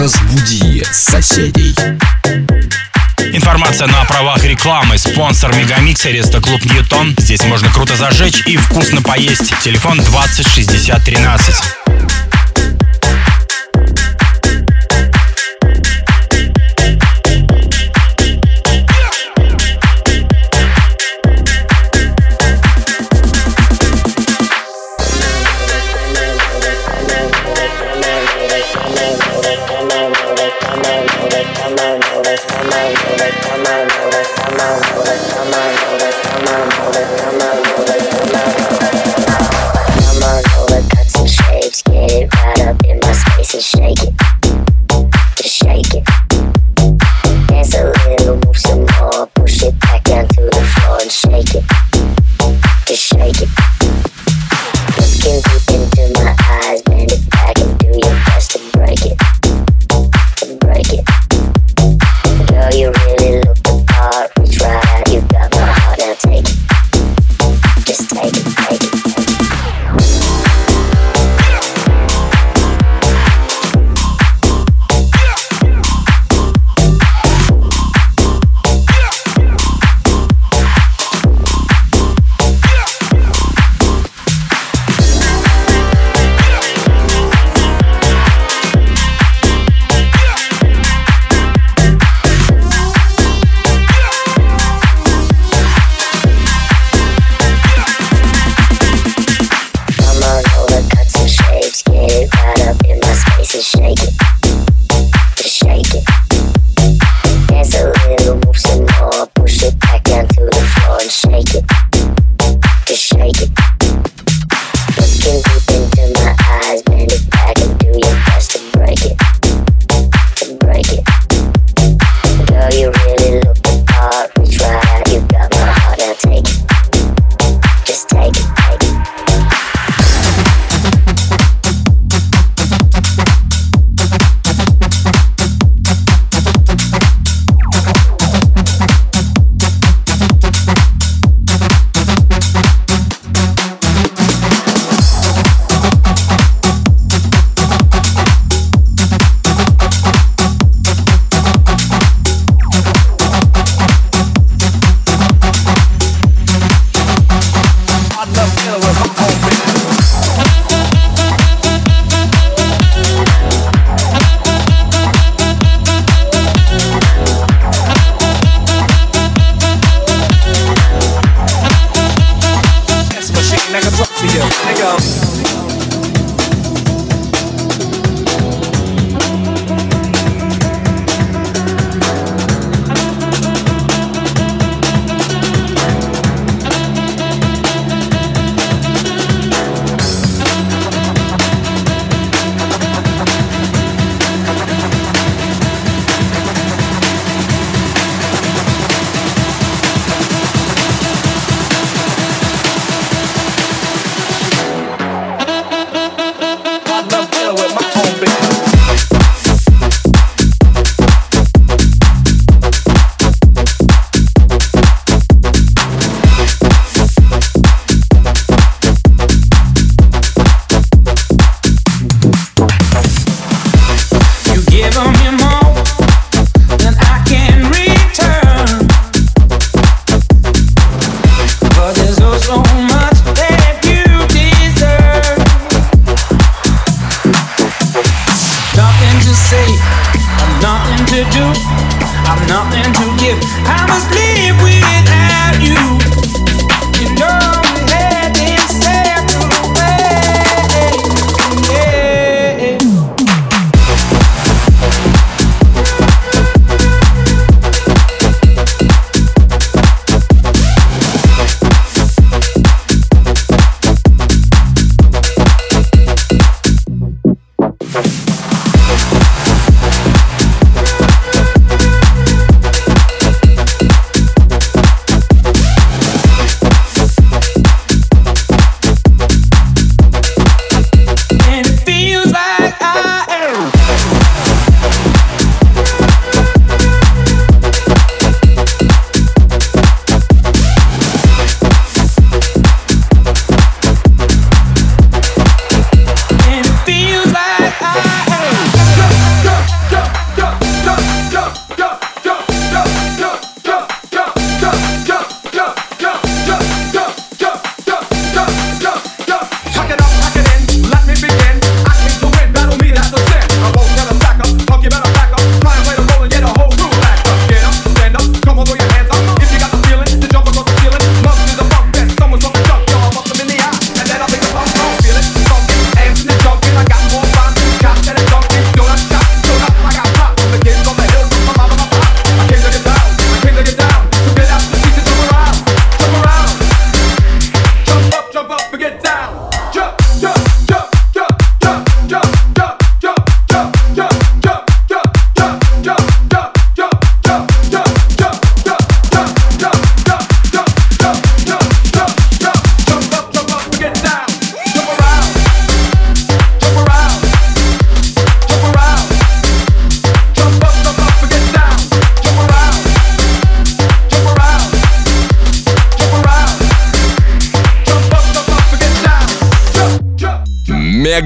Разбуди соседей. Информация на правах рекламы. Спонсор Мегамикс, Мегамикса Рестоклуб Ньютон. Здесь можно круто зажечь и вкусно поесть. Телефон 20 60 13. shake it. Here we go.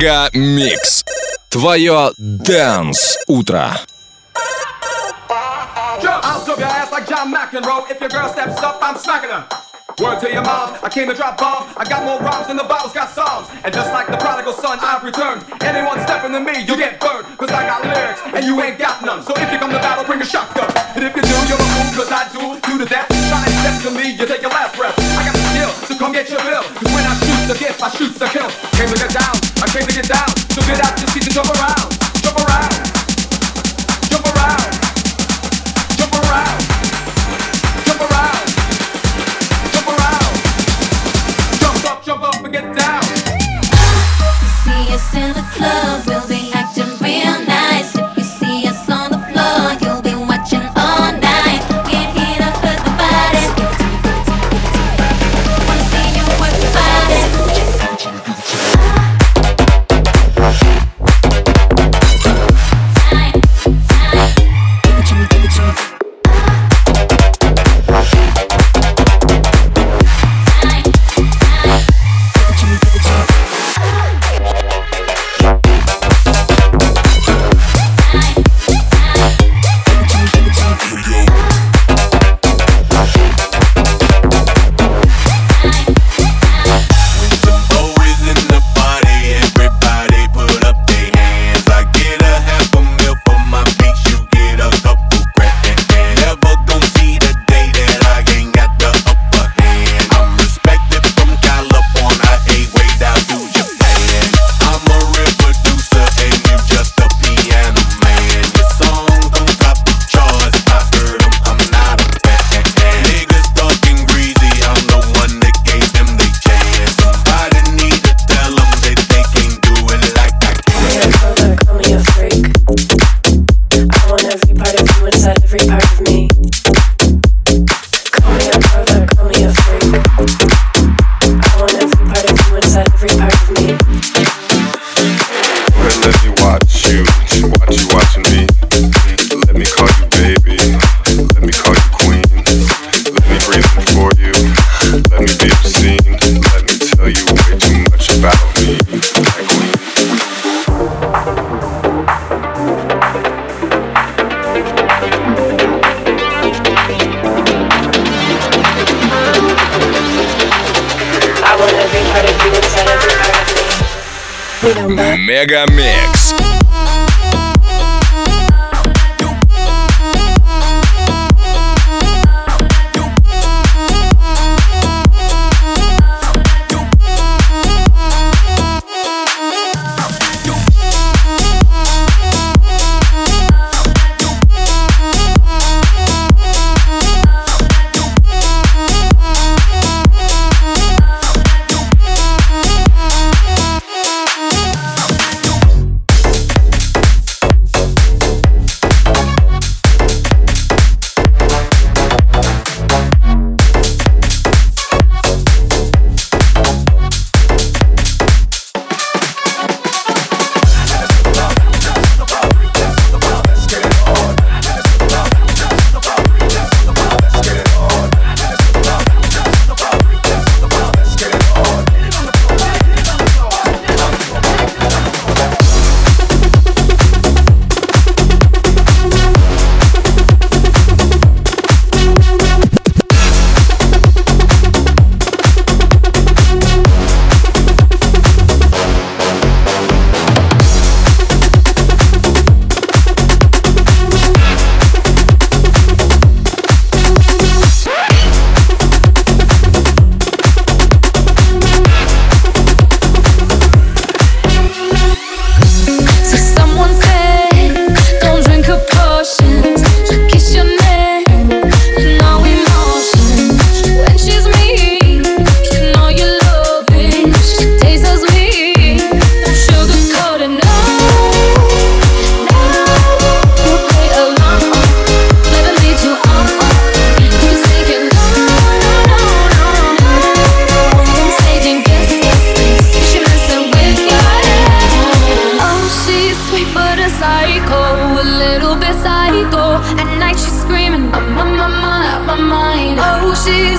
Мега Микс. Твое Дэнс Утро. I'll your ass like John McEnroe. If your girl steps up, I'm smacking her. Word to your mom, I came to drop bombs. I got more rhymes than the Bible's got psalms. And just like the prodigal son, I've returned. Anyone stepping to me, you get burned. Cause I got lyrics, and you ain't got none. So if you come to battle, bring a shotgun. And if you do, you're a fool, cause I do, do to death. Try and step to me, you take your last breath. I got the skill, so come get your bill. Cause when I shoot I shoot the kill. Came to get down, I came to get down. So get out jump around, jump around, jump around. Jump around, jump around, jump up, jump up and get down. See us in the club,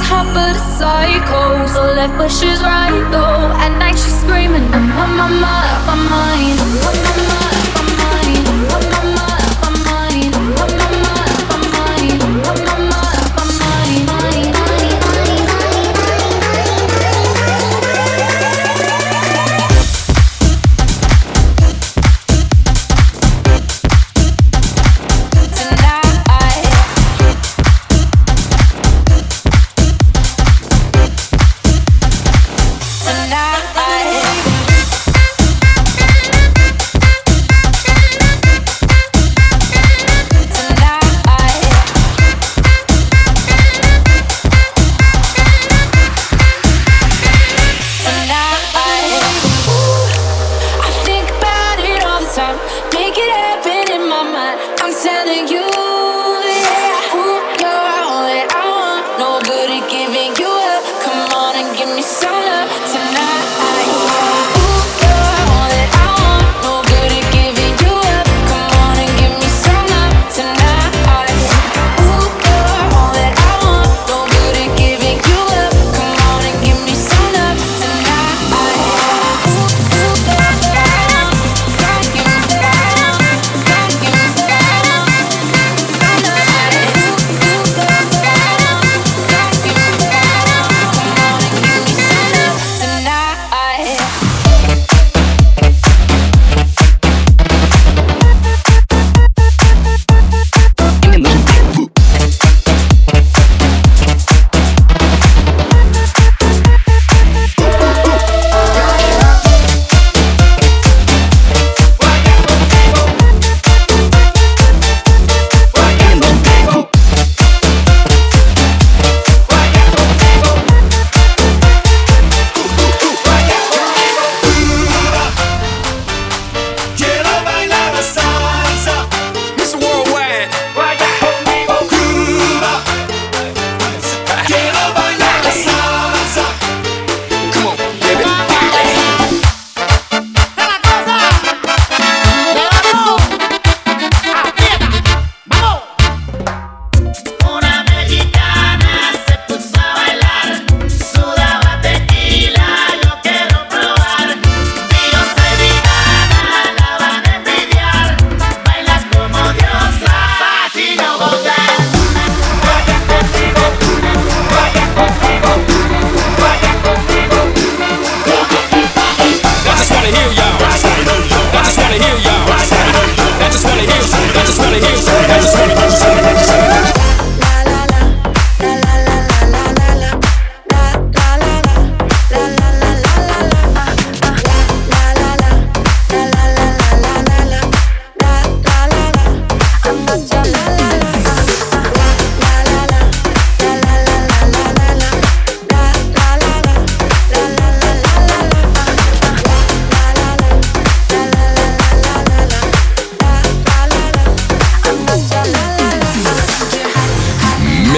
hot but a psycho So left but she's right though. At night she's screaming I'm on my mind, on my mind, on my mind.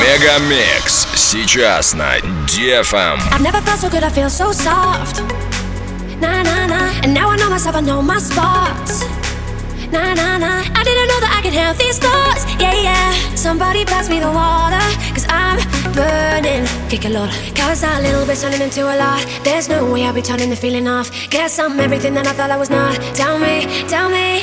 Мегамикс сейчас на DFM. I've never felt so good, I feel so soft. Nah, nah, nah. And now I know myself, I know my spots. Nah, nah, nah. I didn't know that I could have these thoughts. Yeah, yeah. Somebody pass me the water. Cause I'm burning. Kick a lot. Cause a little bit turning into a lot. There's no way I'll be turning the feeling off. Guess I'm everything that I thought I was not. Tell me, tell me.